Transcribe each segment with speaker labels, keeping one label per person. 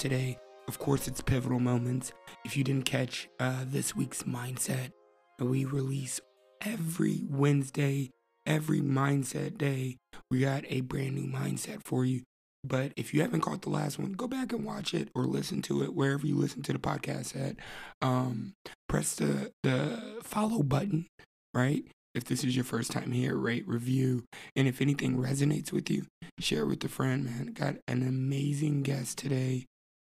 Speaker 1: Today. Of course, it's pivotal moments. If you didn't catch uh, this week's mindset, we release every Wednesday, every mindset day. We got a brand new mindset for you. But if you haven't caught the last one, go back and watch it or listen to it wherever you listen to the podcast at. Um, press the the follow button, right? If this is your first time here, rate, review, and if anything resonates with you, share with a friend, man. Got an amazing guest today.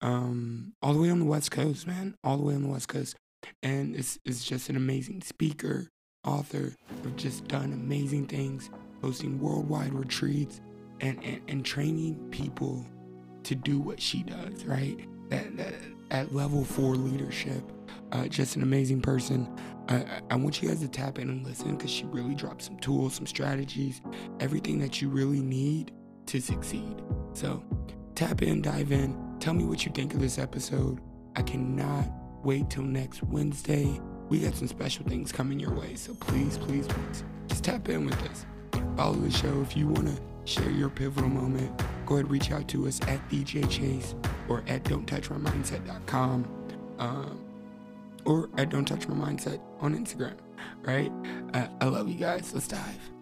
Speaker 1: Um, all the way on the West Coast, man. All the way on the West Coast. And it's, it's just an amazing speaker, author, have just done amazing things, hosting worldwide retreats and, and, and training people to do what she does, right? That, at level four leadership. Uh, just an amazing person. I- I want you guys to tap in and listen because she really drops some tools, some strategies, everything that you really need to succeed. So tap in, dive in, tell me what you think of this episode. I cannot wait till next Wednesday. We got some special things coming your way, so please, please, please, just tap in with us. Follow the show if you want to share your pivotal moment. Go ahead, reach out to us at DJ Chase or at don'ttouchmymindset.com um, or at Don't Touch My Mindset on Instagram, right? Uh, I love you guys. Let's dive.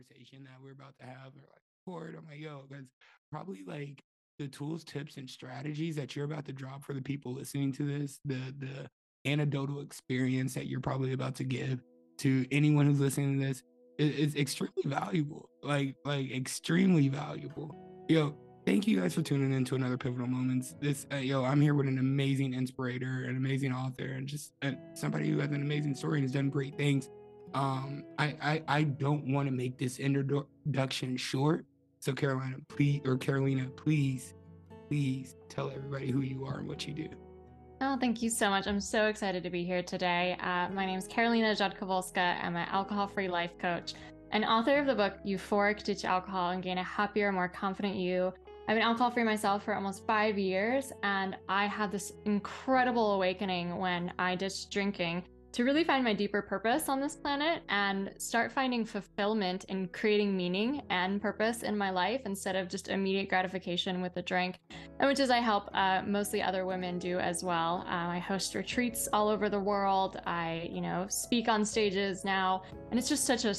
Speaker 1: Conversation that we're about to have or like record. I'm like yo because probably like the tools tips and strategies that you're about to drop for the people listening to this the the anecdotal experience that you're probably about to give to anyone who's listening to this is, is extremely valuable like like extremely valuable. Yo thank you guys for tuning in to another pivotal moments. This uh, yo i'm here with an amazing inspirator an amazing author and just uh, somebody who has an amazing story and has done great things um i i, I don't want to make this introduction short so carolina please or carolina please please tell everybody who you are and what you do
Speaker 2: Oh, thank you so much. I'm so excited to be here today. Uh, my name is Carolina Rzadkowolska. I'm an alcohol free life coach and author of the book Euphoric Ditch Alcohol and Gain a Happier, More Confident You. I've been alcohol free myself for almost five years, and I had this incredible awakening when I ditched drinking to really find my deeper purpose on this planet and start finding fulfillment in creating meaning and purpose in my life instead of just immediate gratification with a drink and which is I help uh, mostly other women do as well. Uh, I host retreats all over the world. I, you know, speak on stages now, and it's just such a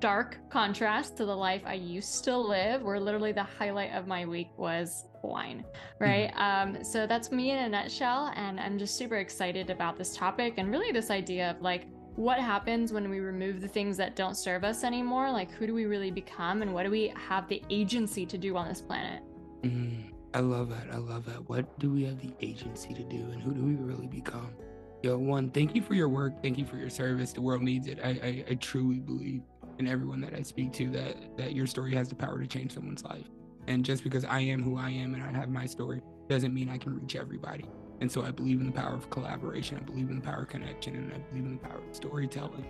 Speaker 2: stark contrast to the life I used to live, where literally the highlight of my week was wine, right? Um, so that's me in a nutshell, and I'm just super excited about this topic and really this idea of like what happens when we remove the things that don't serve us anymore. Like, who do we really become, and what do we have the agency to do on this planet?
Speaker 1: Mm, I love that. I love that. What do we have the agency to do and who do we really become? Yo, one, thank you for your work. Thank you for your service. The world needs it. I, I, I truly believe in everyone that I speak to that that your story has the power to change someone's life. And just because I am who I am and I have my story doesn't mean I can reach everybody. And so I believe in the power of collaboration. I believe in the power of connection and I believe in the power of storytelling.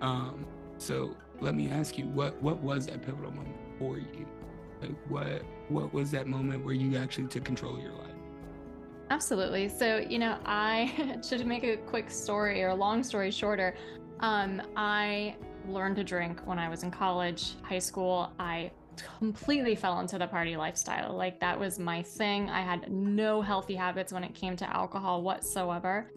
Speaker 1: Um, so let me ask you, what what was that pivotal moment for you? Like what what was that moment where you actually took control of your life?
Speaker 2: Absolutely. So, you know, I should make a quick story or a long story shorter. Um, I learned to drink when I was in college, high school. I completely fell into the party lifestyle. Like that was my thing. I had no healthy habits when it came to alcohol whatsoever.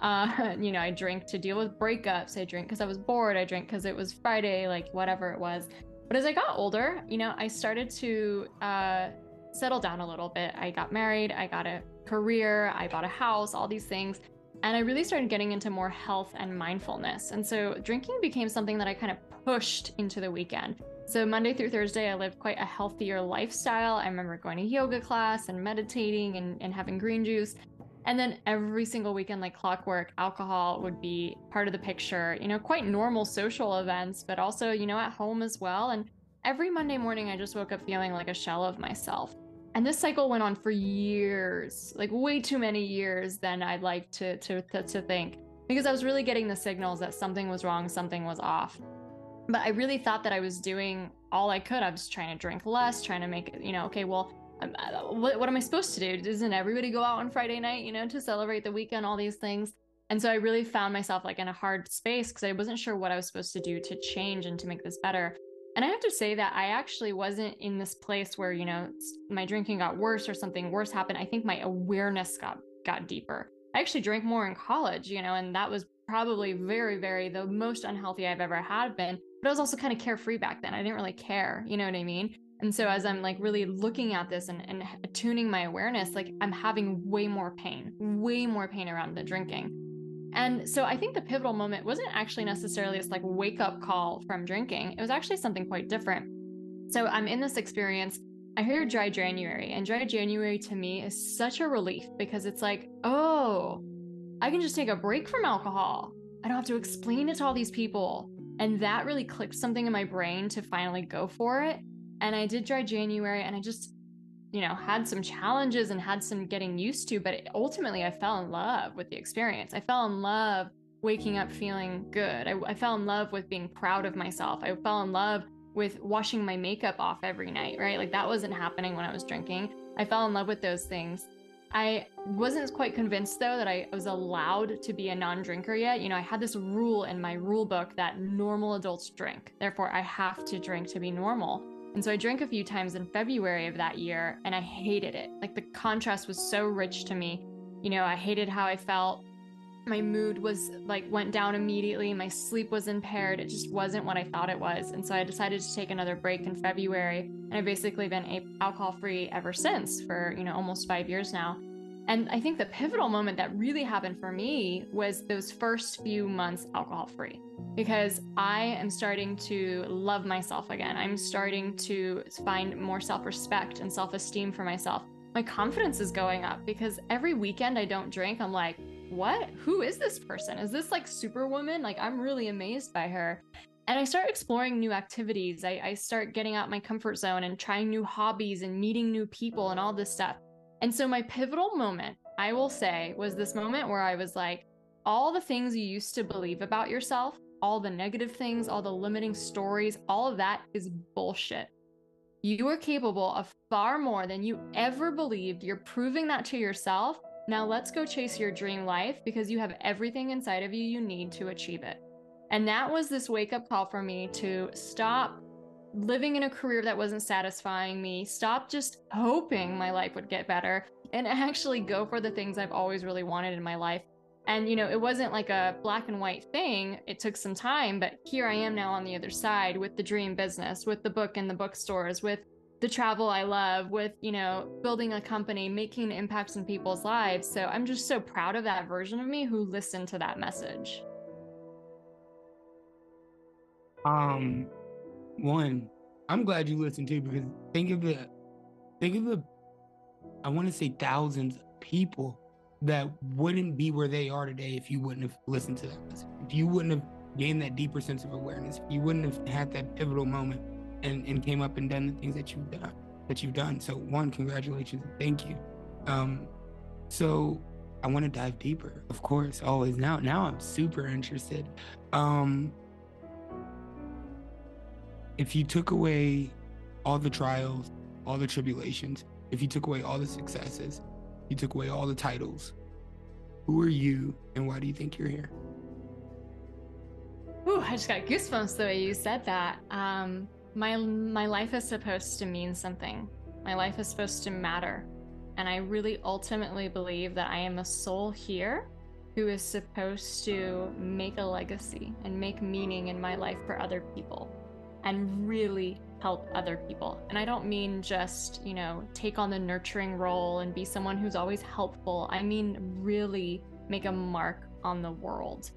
Speaker 2: Uh, you know, I drank to deal with breakups. I drank because I was bored. I drank because it was Friday, like whatever it was. But as I got older, you know, I started to uh, settle down a little bit. I got married. I got a career. I bought a house. All these things. And I really started getting into more health and mindfulness. And so drinking became something that I kind of pushed into the weekend. So Monday through Thursday, I lived quite a healthier lifestyle. I remember going to yoga class and meditating and, and having green juice. And then every single weekend, like clockwork, alcohol would be part of the picture, you know, quite normal social events, but also, you know, at home as well. And every Monday morning, I just woke up feeling like a shell of myself. And this cycle went on for years, like way too many years than I'd like to, to, to, to think, because I was really getting the signals that something was wrong, something was off. But I really thought that I was doing all I could. I was trying to drink less, trying to make, you know, okay, well, uh, what, what am I supposed to do? Doesn't everybody go out on Friday night, you know, to celebrate the weekend, all these things? And so I really found myself like in a hard space because I wasn't sure what I was supposed to do to change and to make this better. And I have to say that I actually wasn't in this place where, you know, my drinking got worse or something worse happened. I think my awareness got got deeper. I actually drank more in college, you know, and that was probably very, very the most unhealthy I've ever had been. But I was also kind of carefree back then. I didn't really care, you know what I mean? And so as I'm like really looking at this and, and attuning my awareness, like I'm having way more pain, way more pain around the drinking. And so I think the pivotal moment wasn't actually necessarily this like wake up call from drinking. It was actually something quite different. So I'm in this experience. I hear dry January, and dry January to me is such a relief because it's like, oh, I can just take a break from alcohol. I don't have to explain it to all these people. And that really clicked something in my brain to finally go for it. And I did dry January and I just, you know, had some challenges and had some getting used to, but ultimately I fell in love with the experience. I fell in love waking up feeling good. I, I fell in love with being proud of myself. I fell in love with washing my makeup off every night, right? Like that wasn't happening when I was drinking. I fell in love with those things. I wasn't quite convinced though that I was allowed to be a non drinker yet. You know, I had this rule in my rule book that normal adults drink. Therefore, I have to drink to be normal. And so I drank a few times in February of that year and I hated it. Like the contrast was so rich to me. You know, I hated how I felt. My mood was like went down immediately. My sleep was impaired. It just wasn't what I thought it was. And so I decided to take another break in February. And I've basically been alcohol free ever since for, you know, almost five years now. And I think the pivotal moment that really happened for me was those first few months alcohol free because I am starting to love myself again. I'm starting to find more self respect and self esteem for myself. My confidence is going up because every weekend I don't drink, I'm like, what? Who is this person? Is this like Superwoman? Like, I'm really amazed by her. And I start exploring new activities. I, I start getting out my comfort zone and trying new hobbies and meeting new people and all this stuff. And so my pivotal moment, I will say, was this moment where I was like, all the things you used to believe about yourself, all the negative things, all the limiting stories, all of that is bullshit. You are capable of far more than you ever believed. You're proving that to yourself. Now let's go chase your dream life because you have everything inside of you you need to achieve it. And that was this wake up call for me to stop living in a career that wasn't satisfying me, stop just hoping my life would get better, and actually go for the things I've always really wanted in my life. And, you know, it wasn't like a black and white thing. It took some time, but here I am now on the other side with the dream business, with the book in the bookstores, with the travel I love, with, you know, building a company, making impacts in people's lives. So I'm just so proud of that version of me who listened to that message.
Speaker 1: Um, one, I'm glad you listened to because think of the, think of the, I want to say thousands of people that wouldn't be where they are today if you wouldn't have listened to that. If you wouldn't have gained that deeper sense of awareness, if you wouldn't have had that pivotal moment and, and came up and done the things that you've done, that you've done. So one, congratulations. Thank you. Um, so I want to dive deeper, of course, always. Now, now I'm super interested. Um, if you took away all the trials, all the tribulations, if you took away all the successes, you took away all the titles, who are you and why do you think you're here?
Speaker 2: Ooh, I just got goosebumps the way you said that. Um, my my life is supposed to mean something. My life is supposed to matter. And I really ultimately believe that I am a soul here who is supposed to make a legacy and make meaning in my life for other people and really help other people. And I don't mean just, you know, take on the nurturing role and be someone who's always helpful. I mean, really make a mark on the world.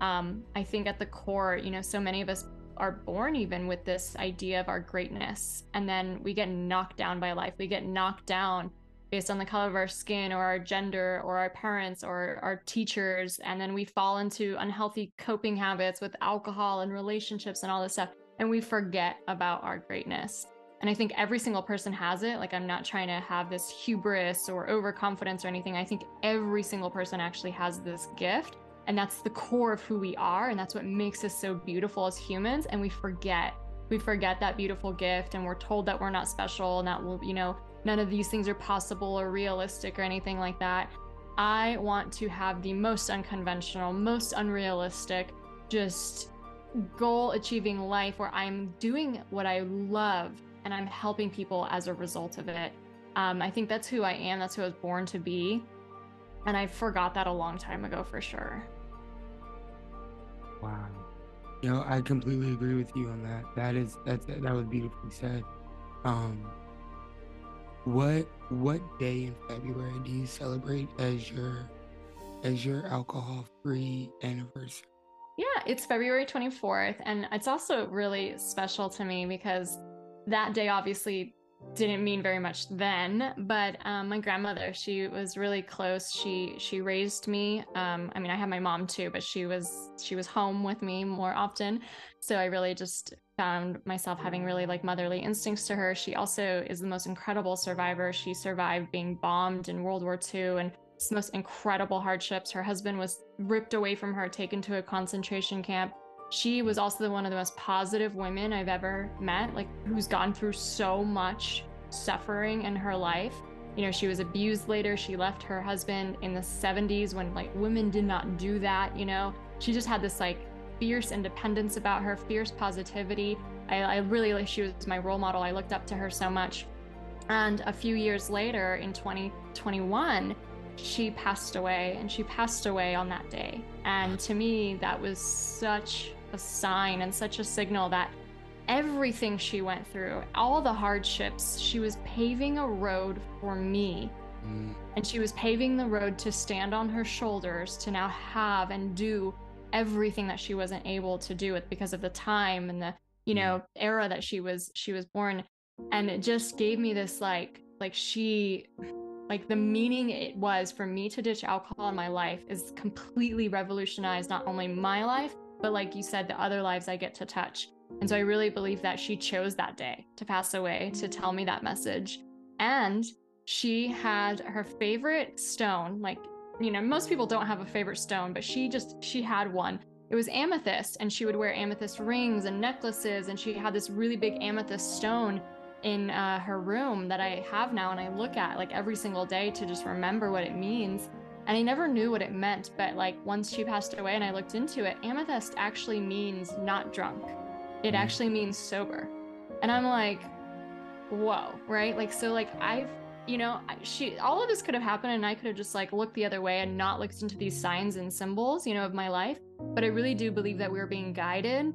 Speaker 2: Um, I think at the core, you know, so many of us are born even with this idea of our greatness. And then we get knocked down by life. We get knocked down based on the color of our skin or our gender or our parents or our teachers. And then we fall into unhealthy coping habits with alcohol and relationships and all this stuff. And we forget about our greatness. And I think every single person has it. Like, I'm not trying to have this hubris or overconfidence or anything. I think every single person actually has this gift. And that's the core of who we are. And that's what makes us so beautiful as humans. And we forget. We forget that beautiful gift. And we're told that we're not special and that we'll, you know, none of these things are possible or realistic or anything like that. I want to have the most unconventional, most unrealistic, just goal achieving life where I'm doing what I love and I'm helping people as a result of it. Um, I think that's who I am. That's who I was born to be. And I forgot that a long time ago for sure.
Speaker 1: Wow. You know, I completely agree with you on that. That is that's that was beautifully said. Um what what day in February do you celebrate as your as your alcohol free anniversary?
Speaker 2: Yeah, it's February 24th and it's also really special to me because that day obviously didn't mean very much then but um, my grandmother she was really close. She she raised me um, i mean i have my mom too but she was she was home with me more often. So i really just found myself having really like motherly instincts to her. She also is the most incredible survivor. She survived being bombed in world war ii and most incredible hardships her husband was ripped away from her taken to a concentration camp she was also one of the most positive women I've ever met, like who's gone through so much suffering in her life. You know, she was abused later. She left her husband in the 70s when like women did not do that, you know. She just had this like fierce independence about her, fierce positivity. I, I really like she was my role model. I looked up to her so much. And a few years later in 2021, she passed away and she passed away on that day. And to me, that was such a sign and such a signal that everything she went through, all the hardships, she was paving a road for me. Mm. And she was paving the road to stand on her shoulders to now have and do everything that she wasn't able to do it because of the time and the you know mm. era that she was she was born and it just gave me this like like she like the meaning it was for me to ditch alcohol in my life is completely revolutionized not only my life but like you said, the other lives I get to touch. And so I really believe that she chose that day to pass away to tell me that message. And she had her favorite stone, like, you know, most people don't have a favorite stone, but she just, she had one. It was amethyst, and she would wear amethyst rings and necklaces. And she had this really big amethyst stone in uh, her room that I have now, and I look at like every single day to just remember what it means. And I never knew what it meant, but like once she passed away and I looked into it, amethyst actually means not drunk. It mm. actually means sober. And I'm like, whoa, right? Like, so like I've, you know, she, all of this could have happened and I could have just like looked the other way and not looked into these signs and symbols, you know, of my life. But I really do believe that we are being guided.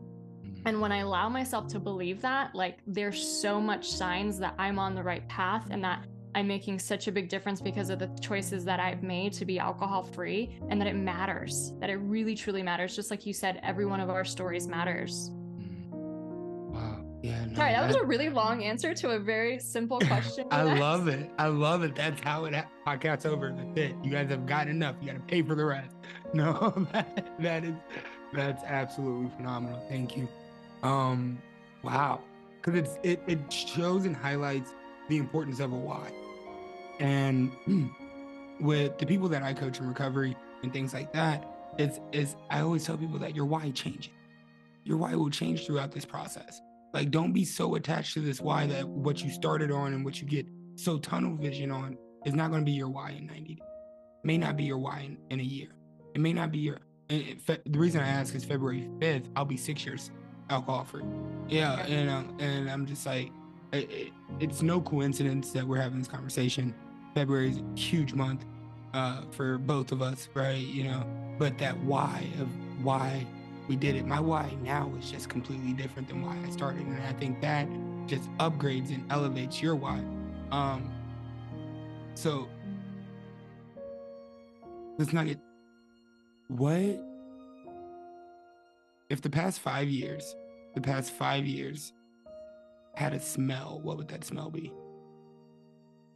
Speaker 2: And when I allow myself to believe that, like there's so much signs that I'm on the right path and that I'm making such a big difference because of the choices that I've made to be alcohol free and that it matters, that it really truly matters. Just like you said, every one of our stories matters.
Speaker 1: Mm. Wow. Yeah.
Speaker 2: No, Sorry, that, that, was a really long answer to a very simple question.
Speaker 1: I love it. I love it. That's how it podcast's over. That's it. You guys have got enough. You got to pay for the rest. No, that, that is that's absolutely phenomenal. Thank you. Um, wow. Because it's it it shows and highlights the importance of a why. And with the people that I coach in recovery and things like that, it's is I always tell people that your why changes. Your why will change throughout this process. Like don't be so attached to this why that what you started on and what you get so tunnel vision on is not going to be your why in 90 days. May not be your why in, in a year. It may not be your the reason I ask is February 5th, I'll be six years alcohol free. Yeah, and um, and I'm just like, it, it's no coincidence that we're having this conversation. February is a huge month uh, for both of us, right? You know, but that why of why we did it, my why now is just completely different than why I started, and I think that just upgrades and elevates your why. Um, so let's not get what if the past five years, the past five years had a smell, what would that smell be?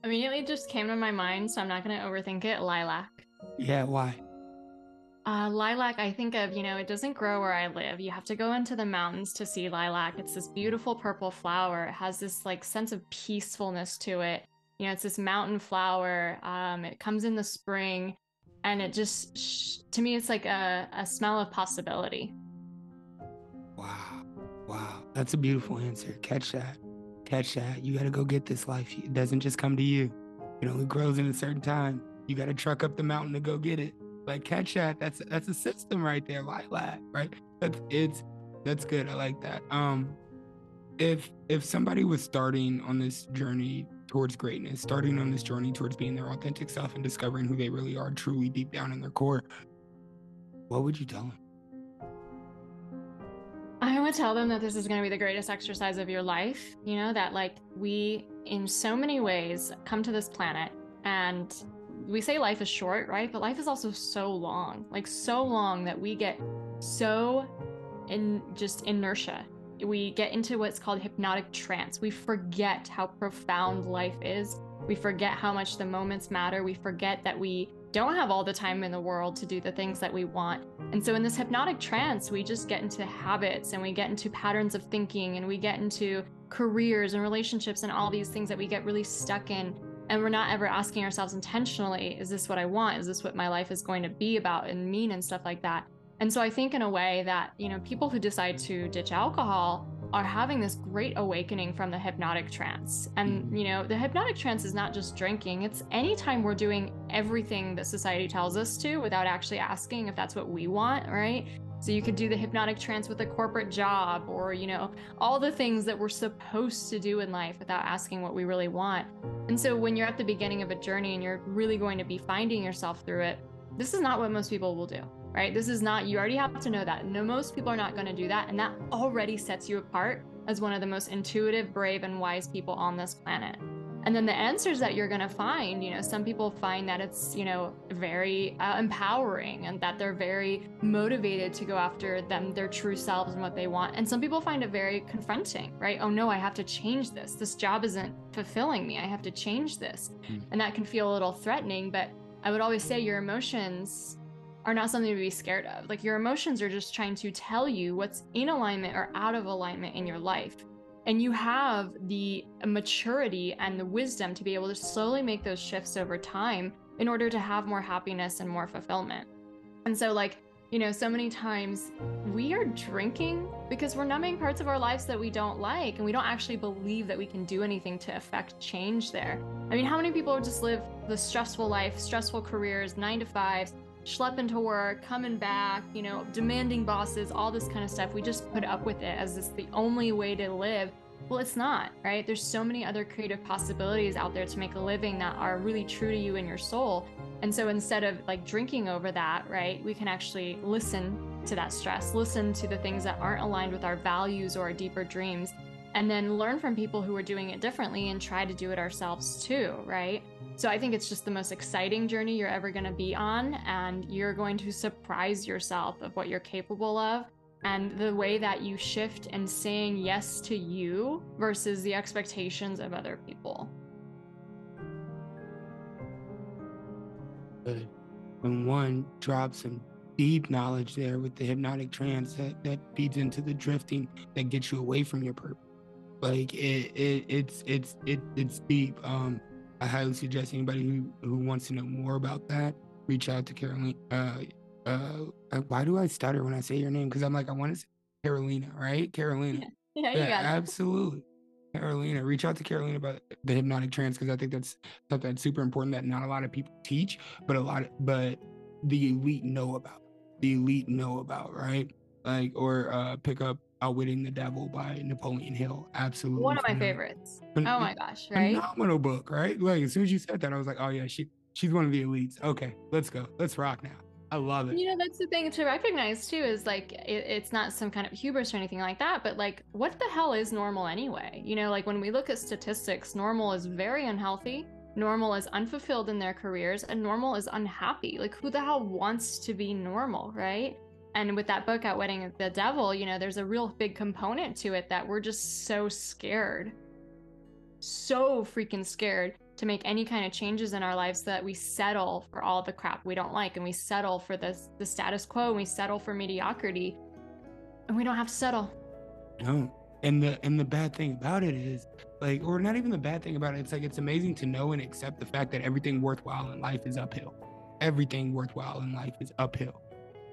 Speaker 2: Immediately just came to my mind, so I'm not going to overthink it. Lilac.
Speaker 1: Yeah, why?
Speaker 2: Uh, lilac, I think of, you know, it doesn't grow where I live. You have to go into the mountains to see lilac. It's this beautiful purple flower. It has this like sense of peacefulness to it. You know, it's this mountain flower. Um, it comes in the spring, and it just, sh- to me, it's like a, a smell of possibility.
Speaker 1: Wow. Wow. That's a beautiful answer. Catch that. Catch that. You got to go get this life. It doesn't just come to you. It only grows in a certain time. You got to truck up the mountain to go get it. Like catch that. That's that's a system right there. Lilac, right? That's it's that's good. I like that. Um, if if somebody was starting on this journey towards greatness, starting on this journey towards being their authentic self and discovering who they really are truly deep down in their core, what would you tell them?
Speaker 2: I would tell them that this is going to be the greatest exercise of your life. You know, that like we, in so many ways, come to this planet and we say life is short, right? But life is also so long, like so long that we get so in just inertia. We get into what's called hypnotic trance. We forget how profound life is. We forget how much the moments matter. We forget that we don't have all the time in the world to do the things that we want. And so in this hypnotic trance, we just get into habits and we get into patterns of thinking and we get into careers and relationships and all these things that we get really stuck in. And we're not ever asking ourselves intentionally is this what i want? Is this what my life is going to be about and mean and stuff like that? And so i think in a way that you know people who decide to ditch alcohol are having this great awakening from the hypnotic trance and
Speaker 1: Mm-hmm.
Speaker 2: you know the hypnotic trance is not just drinking it's anytime we're doing everything that society tells us to without actually asking if that's what we want right so you could do the hypnotic trance with a corporate job or, you know, all the things that we're supposed to do in life without asking what we really want. And so when you're at the beginning of a journey and you're really going to be finding yourself through it, this is not what most people will do, right? This is not, you already have to know that. No, most people are not going to do that. And that already sets you apart as one of the most intuitive, brave, and wise people on this planet. And then the answers that you're going to find, you know, some people find that it's, you know, very uh, empowering and that they're very motivated to go after them, their true selves and what they want. And some people find it very confronting, right? Oh no, I have to change this. This job isn't fulfilling me. I have to change this.
Speaker 1: Mm.
Speaker 2: And that can feel a little threatening, but I would always say your emotions are not something to be scared of. Like your emotions are just trying to tell you what's in alignment or out of alignment in your life. And you have the maturity and the wisdom to be able to slowly make those shifts over time in order to have more happiness and more fulfillment. And so, like, you know, so many times we are drinking because we're numbing parts of our lives that we don't like, and we don't actually believe that we can do anything to affect change there. I mean, how many people just live the stressful life, stressful careers, nine to fives, schlepping to work, coming back, you know, demanding bosses, all this kind of stuff. We just put up with it as this the only way to live. Well, it's not, right? There's so many other creative possibilities out there to make a living that are really true to you and your soul. And so instead of like drinking over that, right, we can actually listen to that stress, listen to the things that aren't aligned with our values or our deeper dreams, and then learn from people who are doing it differently and try to do it ourselves too, right? So I think it's just the most exciting journey you're ever going to be on, and you're going to surprise yourself of what you're capable of and the way that you shift and saying yes to you versus the expectations of other people.
Speaker 1: Good. When one drops some deep knowledge there with the hypnotic trance that, that feeds into the drifting that gets you away from your purpose. Like it, it it's it's it, it's deep. Um I highly suggest anybody who, who wants to know more about that, reach out to Caroline. Uh, uh, why do I stutter when I say your name? Because I'm like, I want to say Carolina, right? Carolina.
Speaker 2: Yeah, you got it.
Speaker 1: absolutely. Carolina, reach out to Carolina about the hypnotic trance because I think that's something that's super important that not a lot of people teach, but a lot of, but the elite know about. The elite know about, right? Like, or uh, pick up Outwitting the Devil by Napoleon Hill. Absolutely.
Speaker 2: One of my
Speaker 1: phenomenal.
Speaker 2: favorites.
Speaker 1: Phen-
Speaker 2: Oh my gosh, right?
Speaker 1: Phenomenal book, right? Like as soon as you said that, I was like, oh yeah, she she's one of the elites. Okay, let's go. Let's rock now. I love it.
Speaker 2: You know, that's the thing to recognize too is like it, it's not some kind of hubris or anything like that, but like what the hell is normal anyway? You know, like when we look at statistics, normal is very unhealthy, normal is unfulfilled in their careers, and normal is unhappy. Like who the hell wants to be normal, right? And with that book, Outwitting the Devil, you know, there's a real big component to it that we're just so scared so freaking scared to make any kind of changes in our lives that we settle for all the crap we don't like and we settle for this the status quo and we settle for mediocrity. And we don't have to settle.
Speaker 1: No. And the and the bad thing about it is like or not even the bad thing about it it's like it's amazing to know and accept the fact that everything worthwhile in life is uphill. Everything worthwhile in life is uphill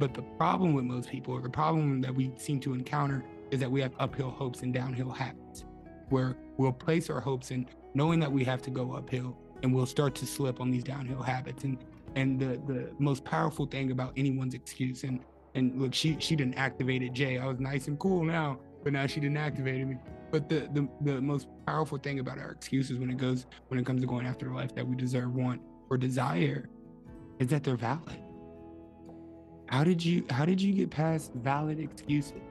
Speaker 1: but the problem with most people or the problem that we seem to encounter is that we have uphill hopes and downhill habits where we'll place our hopes in knowing that we have to go uphill and we'll start to slip on these downhill habits. And and the the most powerful thing about anyone's excuse and and look she she didn't activate it jay. I was nice and cool now but now she didn't activate me. But the, the the most powerful thing about our excuses when it goes when it comes to going after life that we deserve want or desire is that they're valid how did you how did you get past valid excuses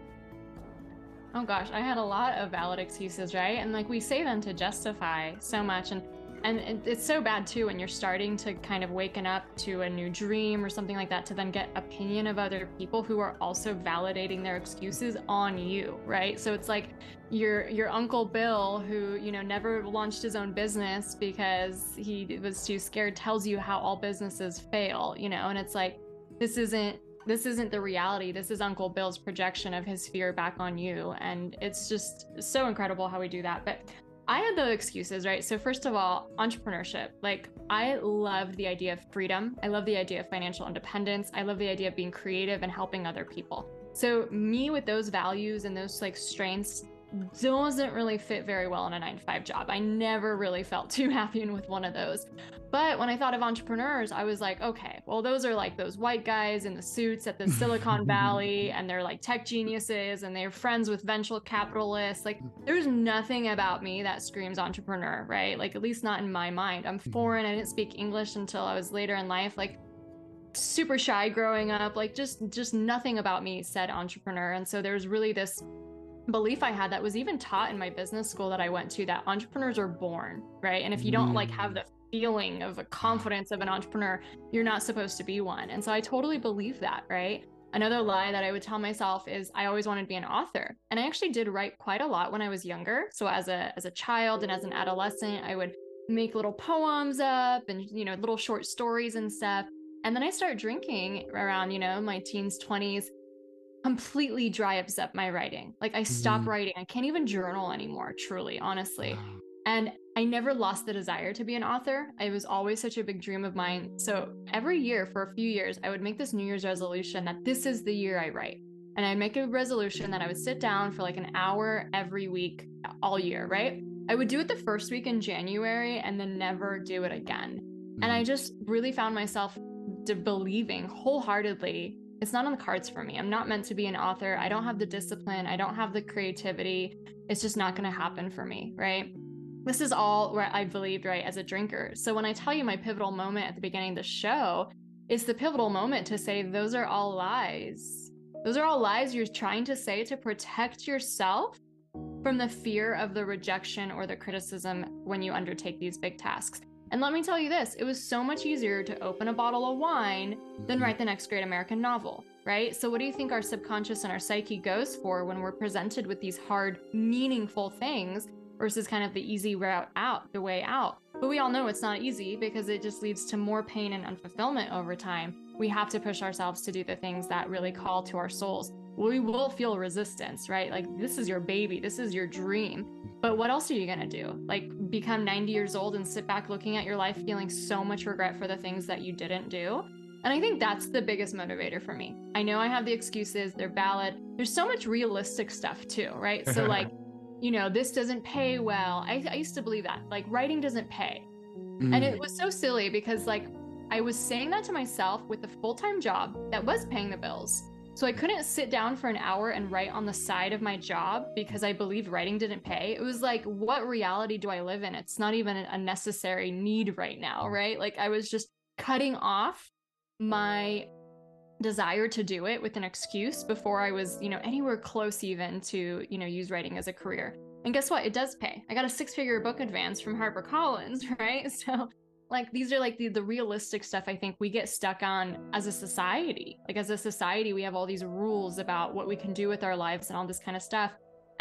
Speaker 2: Oh gosh, I had a lot of valid excuses, right? And like we say them to justify so much and and it's so bad too when you're starting to kind of waken up to a new dream or something like that to then get opinion of other people who are also validating their excuses on you, right? So it's like your your uncle Bill who, you know, never launched his own business because he was too scared tells you how all businesses fail, you know, and it's like this isn't this isn't the reality. This is Uncle Bill's projection of his fear back on you. And it's just so incredible how we do that. But I had the excuses, right? So, first of all, entrepreneurship. Like, I love the idea of freedom. I love the idea of financial independence. I love the idea of being creative and helping other people. So, me with those values and those like strengths doesn't really fit very well in a nine to five job. I never really felt too happy with one of those. But when I thought of entrepreneurs, I was like, okay, well, those are like those white guys in the suits at the Silicon Valley, and they're like tech geniuses and they're friends with venture capitalists. Like, there's nothing about me that screams entrepreneur, right? Like, at least not in my mind. I'm mm-hmm. foreign. I didn't speak English until I was later in life. Like, super shy growing up like just just nothing about me said entrepreneur and so there's really this belief I had that was even taught in my business school that I went to that entrepreneurs are born, right? And if you don't like mm. have the feeling of a confidence of an entrepreneur, you're not supposed to be one. And so I totally believe that, right? Another lie that I would tell myself is I always wanted to be an author. And I actually did write quite a lot when I was younger. So as a as a child and as an adolescent, I would make little poems up and you know, little short stories and stuff. And then I started drinking around, you know, my teens, 20s completely dries up my writing. Like I stop mm. writing. I can't even journal anymore, truly, honestly. Wow. And I never lost the desire to be an author. It was always such a big dream of mine. So every year for a few years, I would make this New Year's resolution that this is the year I write. And I'd make a resolution that I would sit down for like an hour every week all year, right? I would do it the first week in January and then never do it again. And I mm. just really found myself believing wholeheartedly it's not on the cards for me. I'm not meant to be an author. I don't have the discipline. I don't have the creativity. It's just not going to happen for me, right? This is all where I believed, right, as a drinker. So when I tell you my pivotal moment at the beginning of the show, it's the pivotal moment to say those are all lies. Those are all lies you're trying to say to protect yourself from the fear of the rejection or the criticism when you undertake these big tasks. And let me tell you this it was so much easier to open a bottle of wine than mm-hmm. write the next great American novel, right? So, what do you think our subconscious and our psyche goes for when we're presented with these hard, meaningful things versus kind of the easy route out, the way out? But we all know it's not easy because it just leads to more pain and unfulfillment over time. We have to push ourselves to do the things that really call to our souls. We will feel resistance, right? Like, this is your baby, this is your dream. But what else are you going to do? Like, become 90 years old and sit back looking at your life feeling so much regret for the things that you didn't do? And I think that's the biggest motivator for me. I know I have the excuses, they're valid. There's so much realistic stuff too, right? So, like, you know, this doesn't pay well. I, I used to believe that, like, writing doesn't pay. Mm. And it was so silly because, like, I was saying that to myself with a full time job that was paying the bills. So I couldn't sit down for an hour and write on the side of my job because I believed writing didn't pay. It was like, what reality do I live in? It's not even a necessary need right now, mm. right? Like I was just cutting off my desire to do it with an excuse before I was, you know, anywhere close even to, you know, use writing as a career. And guess what? It does pay. I got a six figure book advance from HarperCollins, right? So like these are like the, the realistic stuff i think we get stuck on as a society like as a society we have all these rules about what we can do with our lives and all this kind of stuff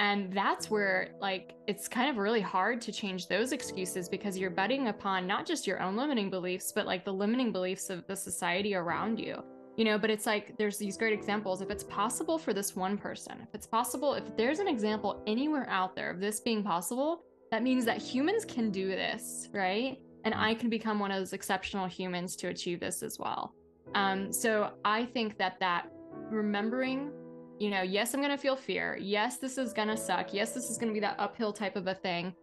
Speaker 2: And that's where, like, it's kind of really hard to change those excuses because you're betting upon not just your own limiting beliefs, but like the limiting beliefs of the society around you. You know, but it's like there's these great examples. If it's possible for this one person, if it's possible, if there's an example anywhere out there of this being possible, that means that humans can do this, right? And I can become one of those exceptional humans to achieve this as well. Um, so I think that that remembering you know, yes, I'm going to feel fear. Yes, this is going to suck. Yes, this is going to be that uphill type of a thing.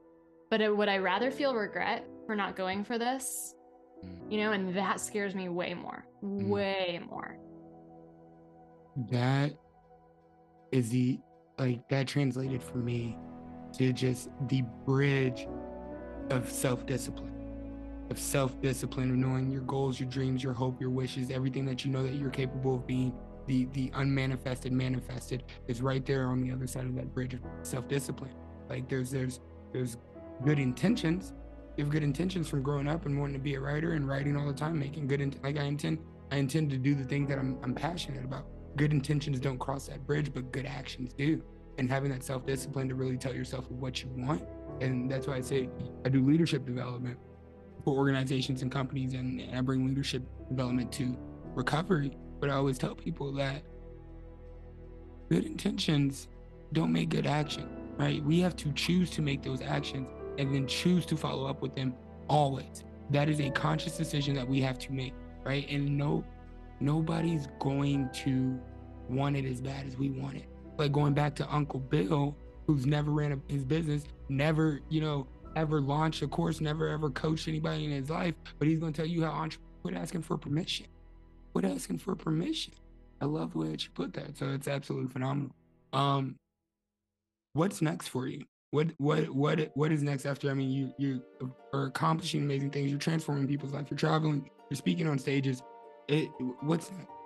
Speaker 2: But it, would I rather feel regret for not going for this? Mm. You know, and that scares me way more, mm. way more.
Speaker 1: That is the, like, that translated for me to just the bridge of self discipline, of self discipline, of knowing your goals, your dreams, your hope, your wishes, everything that you know that you're capable of being the the unmanifested manifested is right there on the other side of that bridge of self-discipline. Like there's there's there's good intentions. You have good intentions from growing up and wanting to be a writer and writing all the time making good in, like i intend i intend to do the things that I'm, I'm passionate about. Good intentions don't cross that bridge but good actions do. And having that self-discipline to really tell yourself what you want. And that's why i say i do leadership development organizations and companies and, and i bring leadership development to recovery but I always tell people that good intentions don't make good action, right? We have to choose to make those actions and then choose to follow up with them always. That is a conscious decision that we have to make, right? And no, nobody's going to want it as bad as we want it. Like going back to Uncle Bill, who's never ran a, his business, never, you know, ever launched a course, never ever coached anybody in his life, but he's going to tell you how entrepreneurs quit asking for permission quit asking for permission. I love the way that you put that. So it's absolutely phenomenal. Um, what's next for you? What what what what is next after? I mean, you you are accomplishing amazing things. You're transforming people's life. You're traveling. You're speaking on stages. It what's next?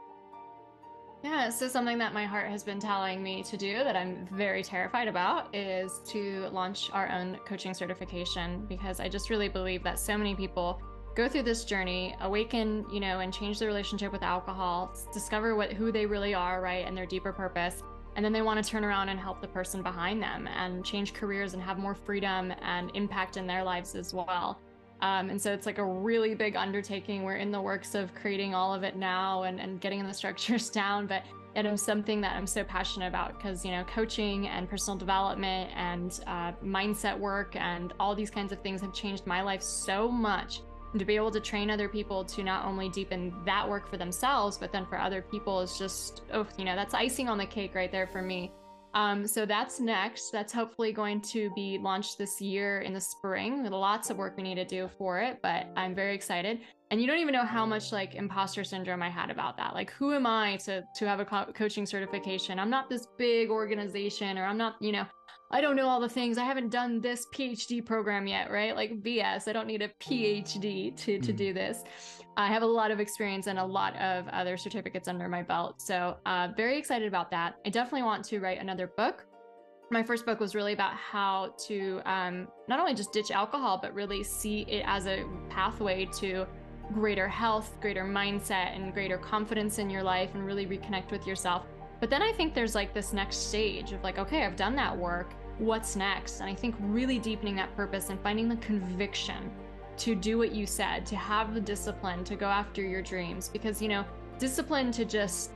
Speaker 2: Yeah, so something that my heart has been telling me to do that I'm very terrified about is to launch our own coaching certification because I just really believe that so many people go through this journey, awaken, you know, and change their relationship with alcohol, discover what who they really are, right, and their deeper purpose. And then they want to turn around and help the person behind them and change careers and have more freedom and impact in their lives as well. Um, and so it's like a really big undertaking. We're in the works of creating all of it now and, and getting the structures down. But it is something that I'm so passionate about because, you know, coaching and personal development and uh, mindset work and all these kinds of things have changed my life so much and to be able to train other people to not only deepen that work for themselves but then for other people is just oh you know that's icing on the cake right there for me um, so that's next. That's hopefully going to be launched this year in the spring. With lots of work we need to do for it but i'm very excited. And you don't even know how much like imposter syndrome i had about that. Like who am i to to have a co- coaching certification? I'm not this big organization or i'm not you know I don't know all the things. I haven't done this PhD program yet, right? Like BS. I don't need a PhD to to mm. do this. I have a lot of experience and a lot of other certificates under my belt. So, uh, very excited about that. I definitely want to write another book. My first book was really about how to um, not only just ditch alcohol, but really see it as a pathway to greater health, greater mindset, and greater confidence in your life, and really reconnect with yourself. But then I think there's like this next stage of like, okay, I've done that work what's next. And I think really deepening that purpose and finding the conviction to do what you said, to have the discipline to go after your dreams. Because, you know, discipline to just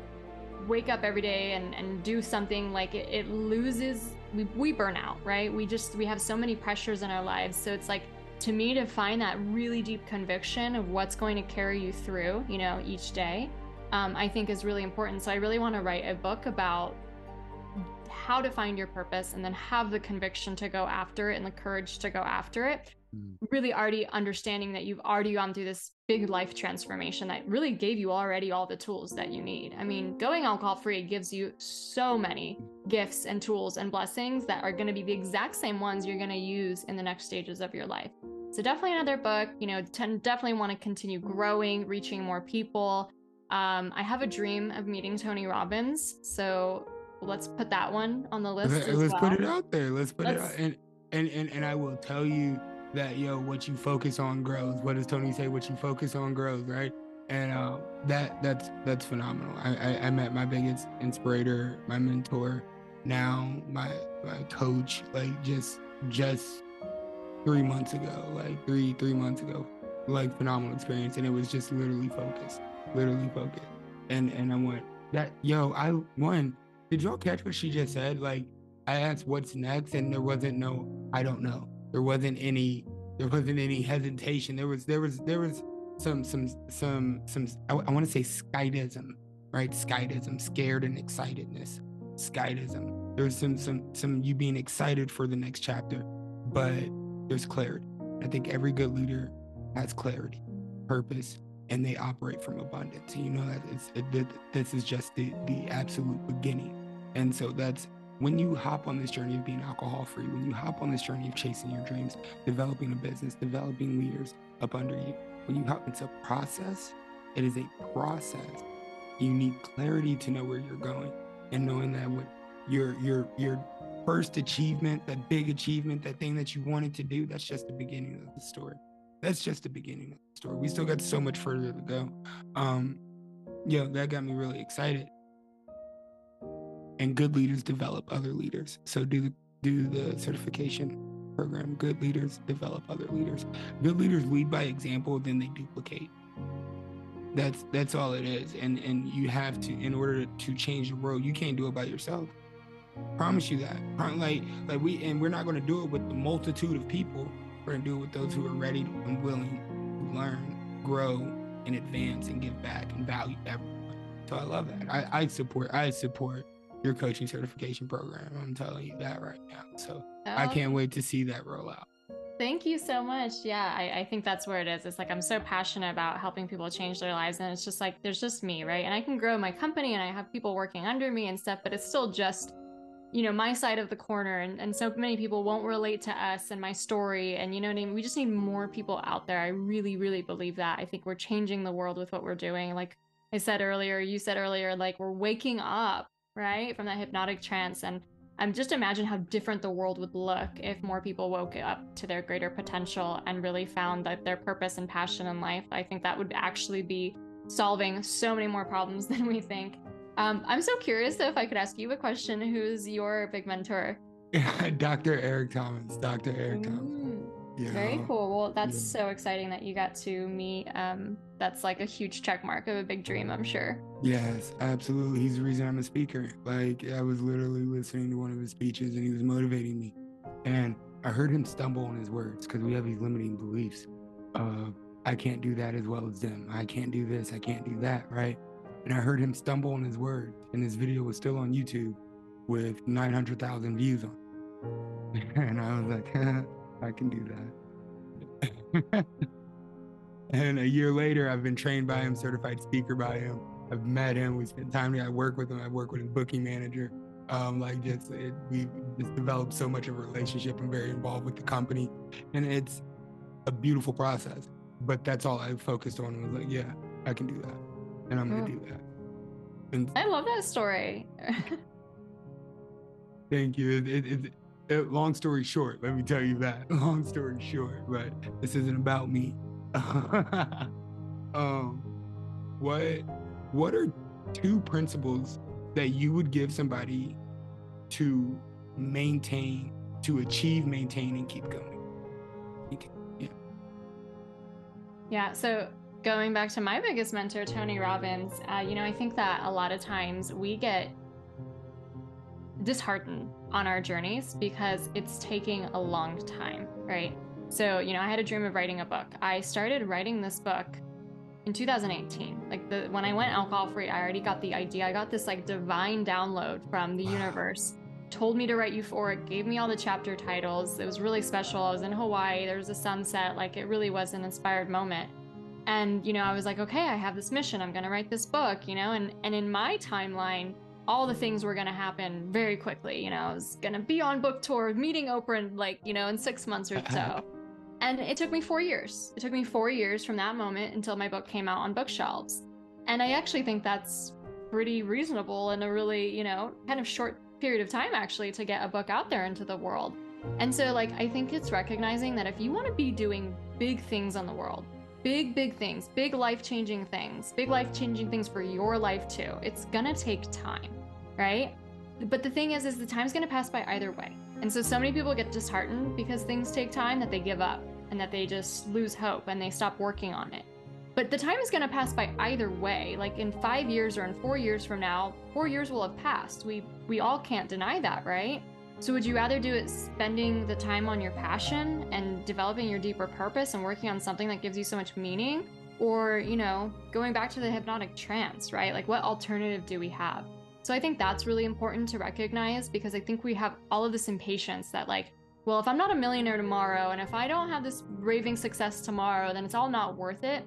Speaker 2: wake up every day and, and do something like it, it loses, we, we burn out, right? We just, we have so many pressures in our lives. So it's like, to me, to find that really deep conviction of what's going to carry you through, you know, each day, um, I think is really important. So I really want to write a book about how to find your purpose and then have the conviction to go after it and the courage to go after it mm. really already understanding that you've already gone through this big life transformation that really gave you already all the tools that you need. I mean, going alcohol free gives you so many gifts and tools and blessings that are going to be the exact same ones you're going to use in the next stages of your life. So definitely another book, you know, definitely want to continue growing, reaching more people. Um, I have a dream of meeting Tony Robbins. So let's put that one on the list.
Speaker 1: Let's,
Speaker 2: let's
Speaker 1: well. put it out there. Let's put let's... it out. And, and and and I will tell you that yo, what you focus on grows. What does Tony say? What you focus on grows, right? And uh, that that's that's phenomenal. I, I, I met my biggest inspirator, my mentor, now my my coach like just just three months ago, like three three months ago, like phenomenal experience, and it was just literally focused, literally focused, and and I went that yo I one. Did y'all catch what she just said? Like I asked what's next, and there wasn't no I don't know. There wasn't any there wasn't any hesitation. There was there was there was some some some some I, I want to say skydism, right? Skydism, scared and excitedness. Skydism. There's some some some you being excited for the next chapter, but there's clarity. I think every good leader has clarity, purpose, and they operate from abundance. And You know that it's, it, this is just the the absolute beginning, and so that's when you hop on this journey of being alcohol free, when you hop on this journey of chasing your dreams, developing a business, developing leaders up under you, when you hop, it's a process. It is a process. You need clarity to know where you're going, and knowing that what your your your first achievement, that big achievement, that thing that you wanted to do, that's just the beginning of the story. That's just the beginning of the story. We still got so much further to go. Um, yeah, that got me really excited and good leaders develop other leaders. So do do the certification program. Good leaders develop other leaders. Good leaders lead by example, then they duplicate. That's that's all it is. And and you have to in order to change the world, you can't do it by yourself. Promise you that. Like like we and we're not going to do it with the multitude of people. We're going to do it with those who are ready and willing to learn, grow, and advance and give back and value everyone. So I love that. I, I support I support your coaching certification program. I'm telling you that right now. So oh. I can't wait to see that roll out.
Speaker 2: Thank you so much. Yeah, I, I, think that's where it is. It's like I'm so passionate about helping people change their lives. And it's just like there's just me, right? And I can grow my company and I have people working under me and stuff, but it's still just, you know, my side of the corner. And, and so many people won't relate to us and my story. And you know what I mean? We just need more people out there. I really, really believe that. I think we're changing the world with what we're doing. Like I said earlier, you said earlier, like we're waking up right? From that hypnotic trance. And I'm just imagine how different the world would look if more people woke up to their greater potential and really found that their purpose and passion in life. I think that would actually be solving so many more problems than we think. Um, I'm so curious though if I could ask you a question. Who's your big mentor?
Speaker 1: Dr. Eric Thomas. Dr. Eric Thomas.
Speaker 2: Yeah. Very cool. Well, that's yeah. so exciting that you got to meet. Um, that's like a huge check mark of a big dream, I'm sure.
Speaker 1: Yes, absolutely. He's the reason I'm a speaker. Like I was literally listening to one of his speeches and he was motivating me. And I heard him stumble on his words because we have these limiting beliefs. Uh, I can't do that as well as them. I can't do this. I can't do that. Right. And I heard him stumble on his words, and his video was still on YouTube with 900,000 views on. and I was like, I can do that. and a year later, I've been trained by him, certified speaker by him. I've met him. We spent time together. I work with him. I work with his booking manager. Um, like just it, we just developed so much of a relationship. I'm very involved with the company, and it's a beautiful process. But that's all I focused on. Was like, yeah, I can do that, and I'm gonna do that.
Speaker 2: And I love that story.
Speaker 1: thank you. It, it, it, long story short, let me tell you that. Long story short, but this isn't about me. um, what what are two principles that you would give somebody to maintain, to achieve, maintain, and keep going?
Speaker 2: Yeah. Yeah. So going back to my biggest mentor, Tony Robbins, uh, you know, I think that a lot of times we get disheartened on our journeys because it's taking a long time, right? So, you know, I had a dream of writing a book. I started writing this book in 2018. Like the when I went alcohol free, I already got the idea. I got this like divine download from the wow. universe. Told me to write euphoric, gave me all the chapter titles. It was really special. I was in Hawaii, there was a sunset, like it really was an inspired moment. And, you know, I was like, okay, I have this mission. I'm gonna write this book, you know, and and in my timeline, all the things were going to happen very quickly. You know, I was going to be on book tour, meeting Oprah in like, you know, in six months or so. and it took me four years. It took me four years from that moment until my book came out on bookshelves. And I actually think that's pretty reasonable in a really, you know, kind of short period of time actually to get a book out there into the world. And so, like, I think it's recognizing that if you want to be doing big things on the world, big, big things, big life changing things, big life changing things for your life too. It's gonna take time, right? but the thing is is the time's to pass by either way. And so so many people get disheartened because things take time that they give up and that they just lose hope and they stop working on it. But the time is going to pass by either way. Like in five years or in four years from now four years will have passed. We we all can't deny that right so would you rather do it spending the time on your passion and developing your deeper purpose and working on something that gives you so much meaning or you know going back to the hypnotic trance right like what alternative do we have so I think that's really important to recognize because I think we have all of this impatience that, like, well, if I'm not a millionaire tomorrow and if I don't have this raving success tomorrow, then it's all not worth it.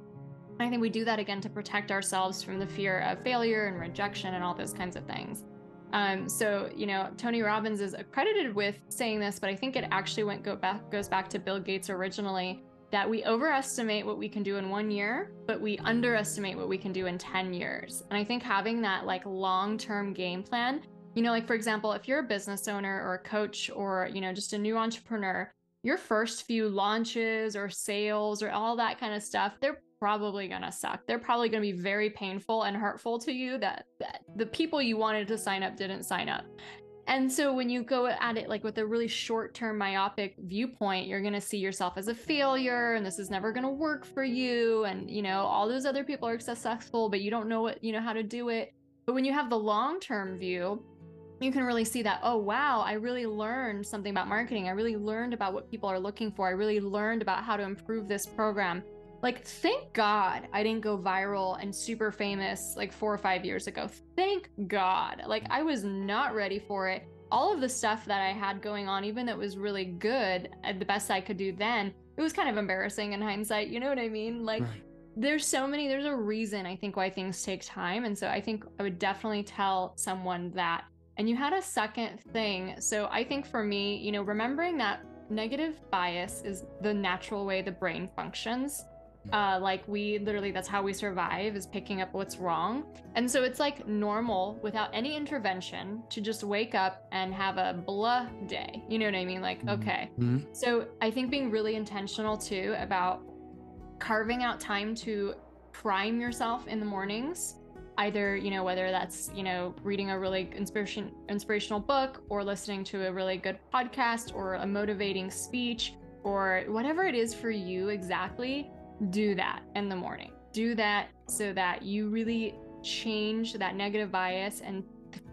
Speaker 2: I think we do that again to protect ourselves from the fear of failure and rejection and all those kinds of things. Um, so you know, Tony Robbins is accredited with saying this, but I think it actually went go back goes back to Bill Gates originally that we overestimate what we can do in one year, but we underestimate what we can do in 10 years. And I think having that like long term game plan, you know, like for example, if you're a business owner or a coach or, you know, just a new entrepreneur, your first few launches or sales or all that kind of stuff, they're probably going to suck. They're probably going to be very painful and hurtful to you that, that the people you wanted to sign up didn't sign up. And so when you go at it like with a really short term myopic viewpoint, you're going to see yourself as a failure and this is never going to work for you. And, you know, all those other people are successful, but you don't know what, you know, how to do it. But when you have the long term view, you can really see that, oh, wow, I really learned something about marketing. I really learned about what people are looking for. I really learned about how to improve this program. Like, thank God I didn't go viral and super famous like four or five years ago. Thank God. Like, I was not ready for it. All of the stuff that I had going on, even that was really good, the best I could do then, it was kind of embarrassing in hindsight. You know what I mean? Like, right. there's so many, there's a reason I think why things take time. And so I think I would definitely tell someone that. And you had a second thing. So I think for me, you know, remembering that negative bias is the natural way the brain functions uh, like we literally that's how we survive is picking up what's wrong. And so it's like normal without any intervention to just wake up and have a blah day. You know what i mean? Like mm-hmm. okay. Mm-hmm. so i think being really intentional too about carving out time to prime yourself in the mornings either you know whether that's you know reading a really inspiration inspirational book or listening to a really good podcast or a motivating speech or whatever it is for you exactly do that in the morning. Do that so that you really change that negative bias and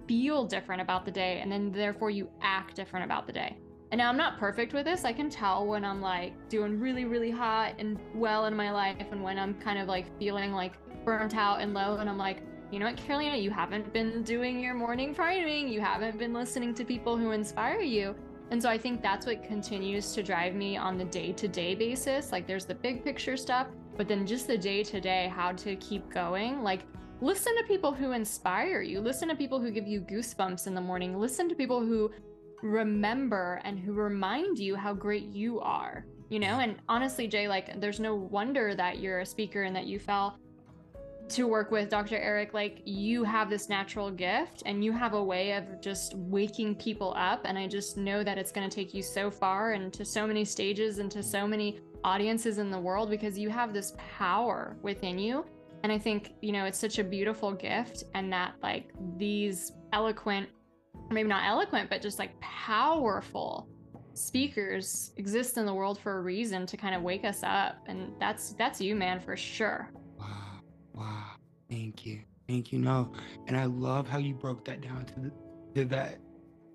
Speaker 2: feel different about the day. And then therefore you act different about the day. And now I'm not perfect with this. I can tell when I'm like doing really, really hot and well in my life and when I'm kind of like feeling like burnt out and low. And I'm like, you know what, Karolina, you haven't been doing your morning priming. You haven't been listening to people who inspire you. And so I think that's what continues to drive me on the day to day basis. Like there's the big picture stuff, but then just the day to day, how to keep going. Like listen to people who inspire you, listen to people who give you goosebumps in the morning, listen to people who remember and who remind you how great you are. You know, and honestly, Jay, like, there's no wonder that you're a speaker and that you fell to work with Dr. Eric, like you have this natural gift and you have a way of just waking people up. And I just know that it's going to take you so far and to so many stages and to so many audiences in the world because you have this power within you. And I think, you know, it's such a beautiful gift and that like these eloquent, maybe not eloquent, but just like powerful speakers exist in the world for a reason to kind of wake us up. And that's, that's you, man, for sure.
Speaker 1: Wow. Thank you. Thank you. No. And I love how you broke that down to the to that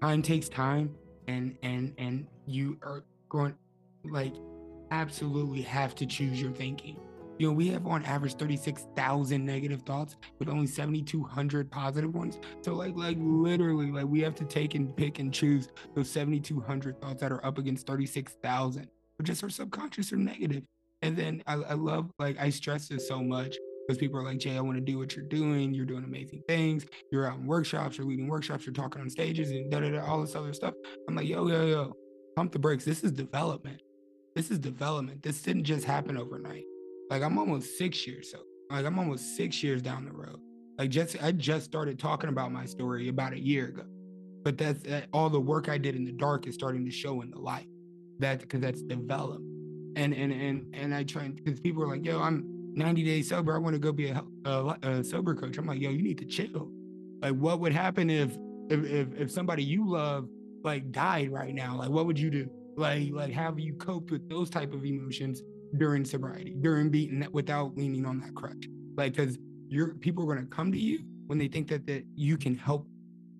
Speaker 1: time takes time and and and you are going like absolutely have to choose your thinking. You know, we have on average 36,000 negative thoughts with only 7,200 positive ones. So like, like literally, like we have to take and pick and choose those 7,200 thoughts that are up against 36,000, but just our subconscious are negative. And then I, I love, like, I stress this so much because people are like, Jay, I want to do what you're doing. You're doing amazing things. You're out in workshops, you're leading workshops, you're talking on stages and da da da, all this other stuff. I'm like, yo, yo, yo, pump the brakes. This is development. This is development. This didn't just happen overnight. Like I'm almost six years so like I'm almost six years down the road. Like just I just started talking about my story about a year ago. But that's that, all the work I did in the dark is starting to show in the light. That because that's developed. And and and and I try because people are like, yo, I'm 90 days sober. I want to go be a, a, a, sober coach. I'm like, yo, you need to chill. Like, what would happen if if, if if somebody you love like died right now, like what would you do? Like like have you coped with those type of emotions during sobriety, during beating that without leaning on that crutch? Like because your people are gonna come to you when they think that that you can help,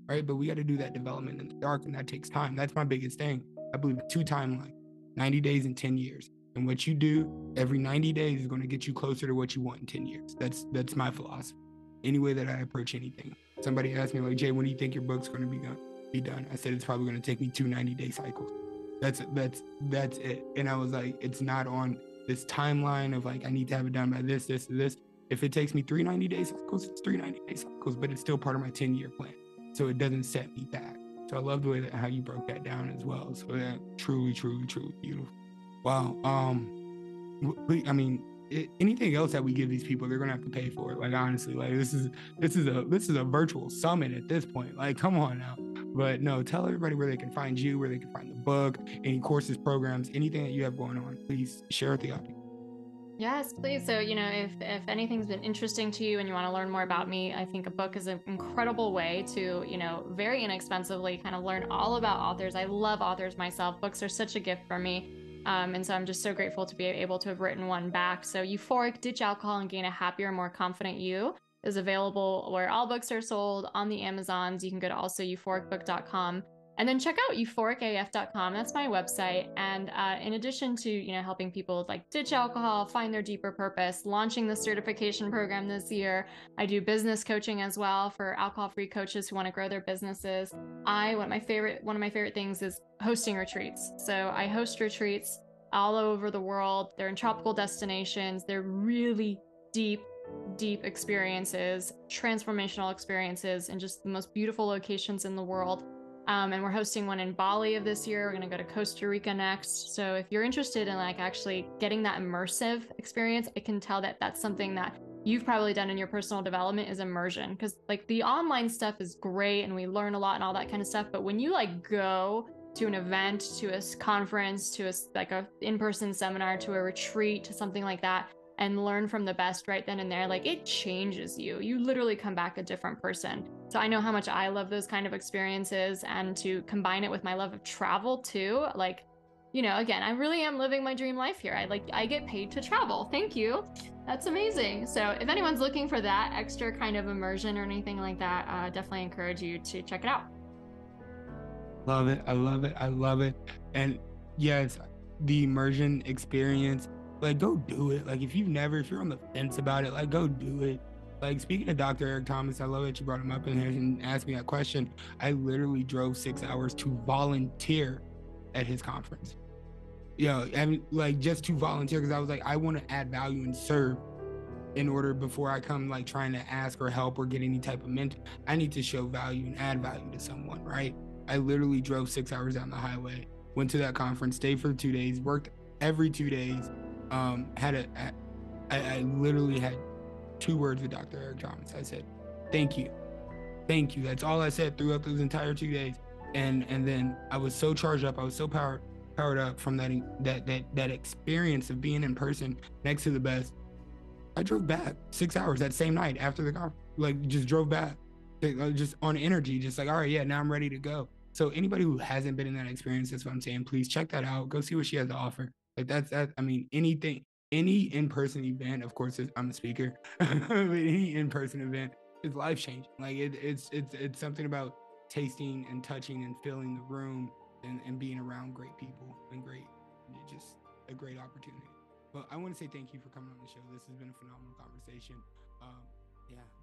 Speaker 1: right? But we got to do that development in the dark, and that takes time. That's my biggest thing. I believe two timelines, 90 days and 10 years. And what you do every 90 days is going to get you closer to what you want in 10 years. That's that's my philosophy. Any way that I approach anything. Somebody asked me like, Jay, when do you think your book's going to be done? Be done. I said it's probably going to take me two 90 day cycles. That's that's that's it. And I was like, it's not on this timeline of like I need to have it done by this, this, this. If it takes me three 90 day cycles, it's three 90 day cycles, but it's still part of my 10 year plan. So it doesn't set me back. So I love the way that how you broke that down as well. So that truly, truly, truly beautiful. Wow. Um, I mean, it, anything else that we give these people, they're gonna have to pay for it. Like honestly, like this is this is a this is a virtual summit at this point. Like, come on now. But no, tell everybody where they can find you, where they can find the book, any courses, programs, anything that you have going on. Please share with the audience.
Speaker 2: Yes, please. So, you know, if if anything's been interesting to you and you want to learn more about me, I think a book is an incredible way to, you know, very inexpensively kind of learn all about authors. I love authors myself. Books are such a gift for me. Um, and so I'm just so grateful to be able to have written one back. So, Euphoric Ditch Alcohol and Gain a Happier, More Confident You is available where all books are sold on the Amazons. You can go to also euphoricbook.com and then check out euphoricaf.com. That's my website. And uh, in addition to you know helping people like ditch alcohol, find their deeper purpose, launching the certification program this year, I do business coaching as well for alcohol-free coaches who want to grow their businesses. I one of my favorite one of my favorite things is hosting retreats. So I host retreats all over the world. They're in tropical destinations. They're really deep deep experiences, transformational experiences, and just the most beautiful locations in the world. Um, and we're hosting one in Bali of this year. We're going to go to Costa Rica next. So if you're interested in like actually getting that immersive experience, I can tell that that's something that you've probably done in your personal development is immersion because like the online stuff is great and we learn a lot and all that kind of stuff. But when you like go to an event, to a conference, to a like a in-person seminar, to a retreat, to something like that, and learn from the best right then and there, like it changes you. You literally come back a different person. So I know how much I love those kind of experiences and to combine it with my love of travel too. Like, you know, again, I really am living my dream life here. I like I get paid to travel. Thank you. That's amazing. So if anyone's looking for that extra kind of immersion or anything like that, uh, definitely encourage you to check it out.
Speaker 1: Love it. I love it. I love it. And yes, the immersion experience like go do it. Like if you've never, if you're on the fence about it, like go do it. Like speaking to Dr. Eric Thomas, I love that you brought him up in here and asked me that question. I literally drove six hours to volunteer at his conference. You know, like just to volunteer because I was like, I want to add value and serve in order before I come like trying to ask or help or get any type of mentor. I need to show value and add value to someone, right? I literally drove six hours down the highway, went to that conference, stayed for two days, worked every two days, um, had a, I, I literally had two words with Dr. Eric Thomas. I said, "Thank you, thank you." That's all I said throughout those entire two days. And and then I was so charged up. I was so powered powered up from that that that that experience of being in person next to the best. I drove back six hours that same night after the conference. Like just drove back, uh, just on energy. Just like, all right, yeah, now I'm ready to go. So anybody who hasn't been in that experience, that's what I'm saying. Please check that out. Go see what she has to offer. Like that's that. I mean, anything, any in-person event. Of course, I'm a speaker, but any in-person event is life changing. Like it, it's it's it's something about tasting and touching and filling the room and, and being around great people and great, just a great opportunity. But I want to say thank you for coming on the show. This has been a phenomenal conversation. Um, yeah.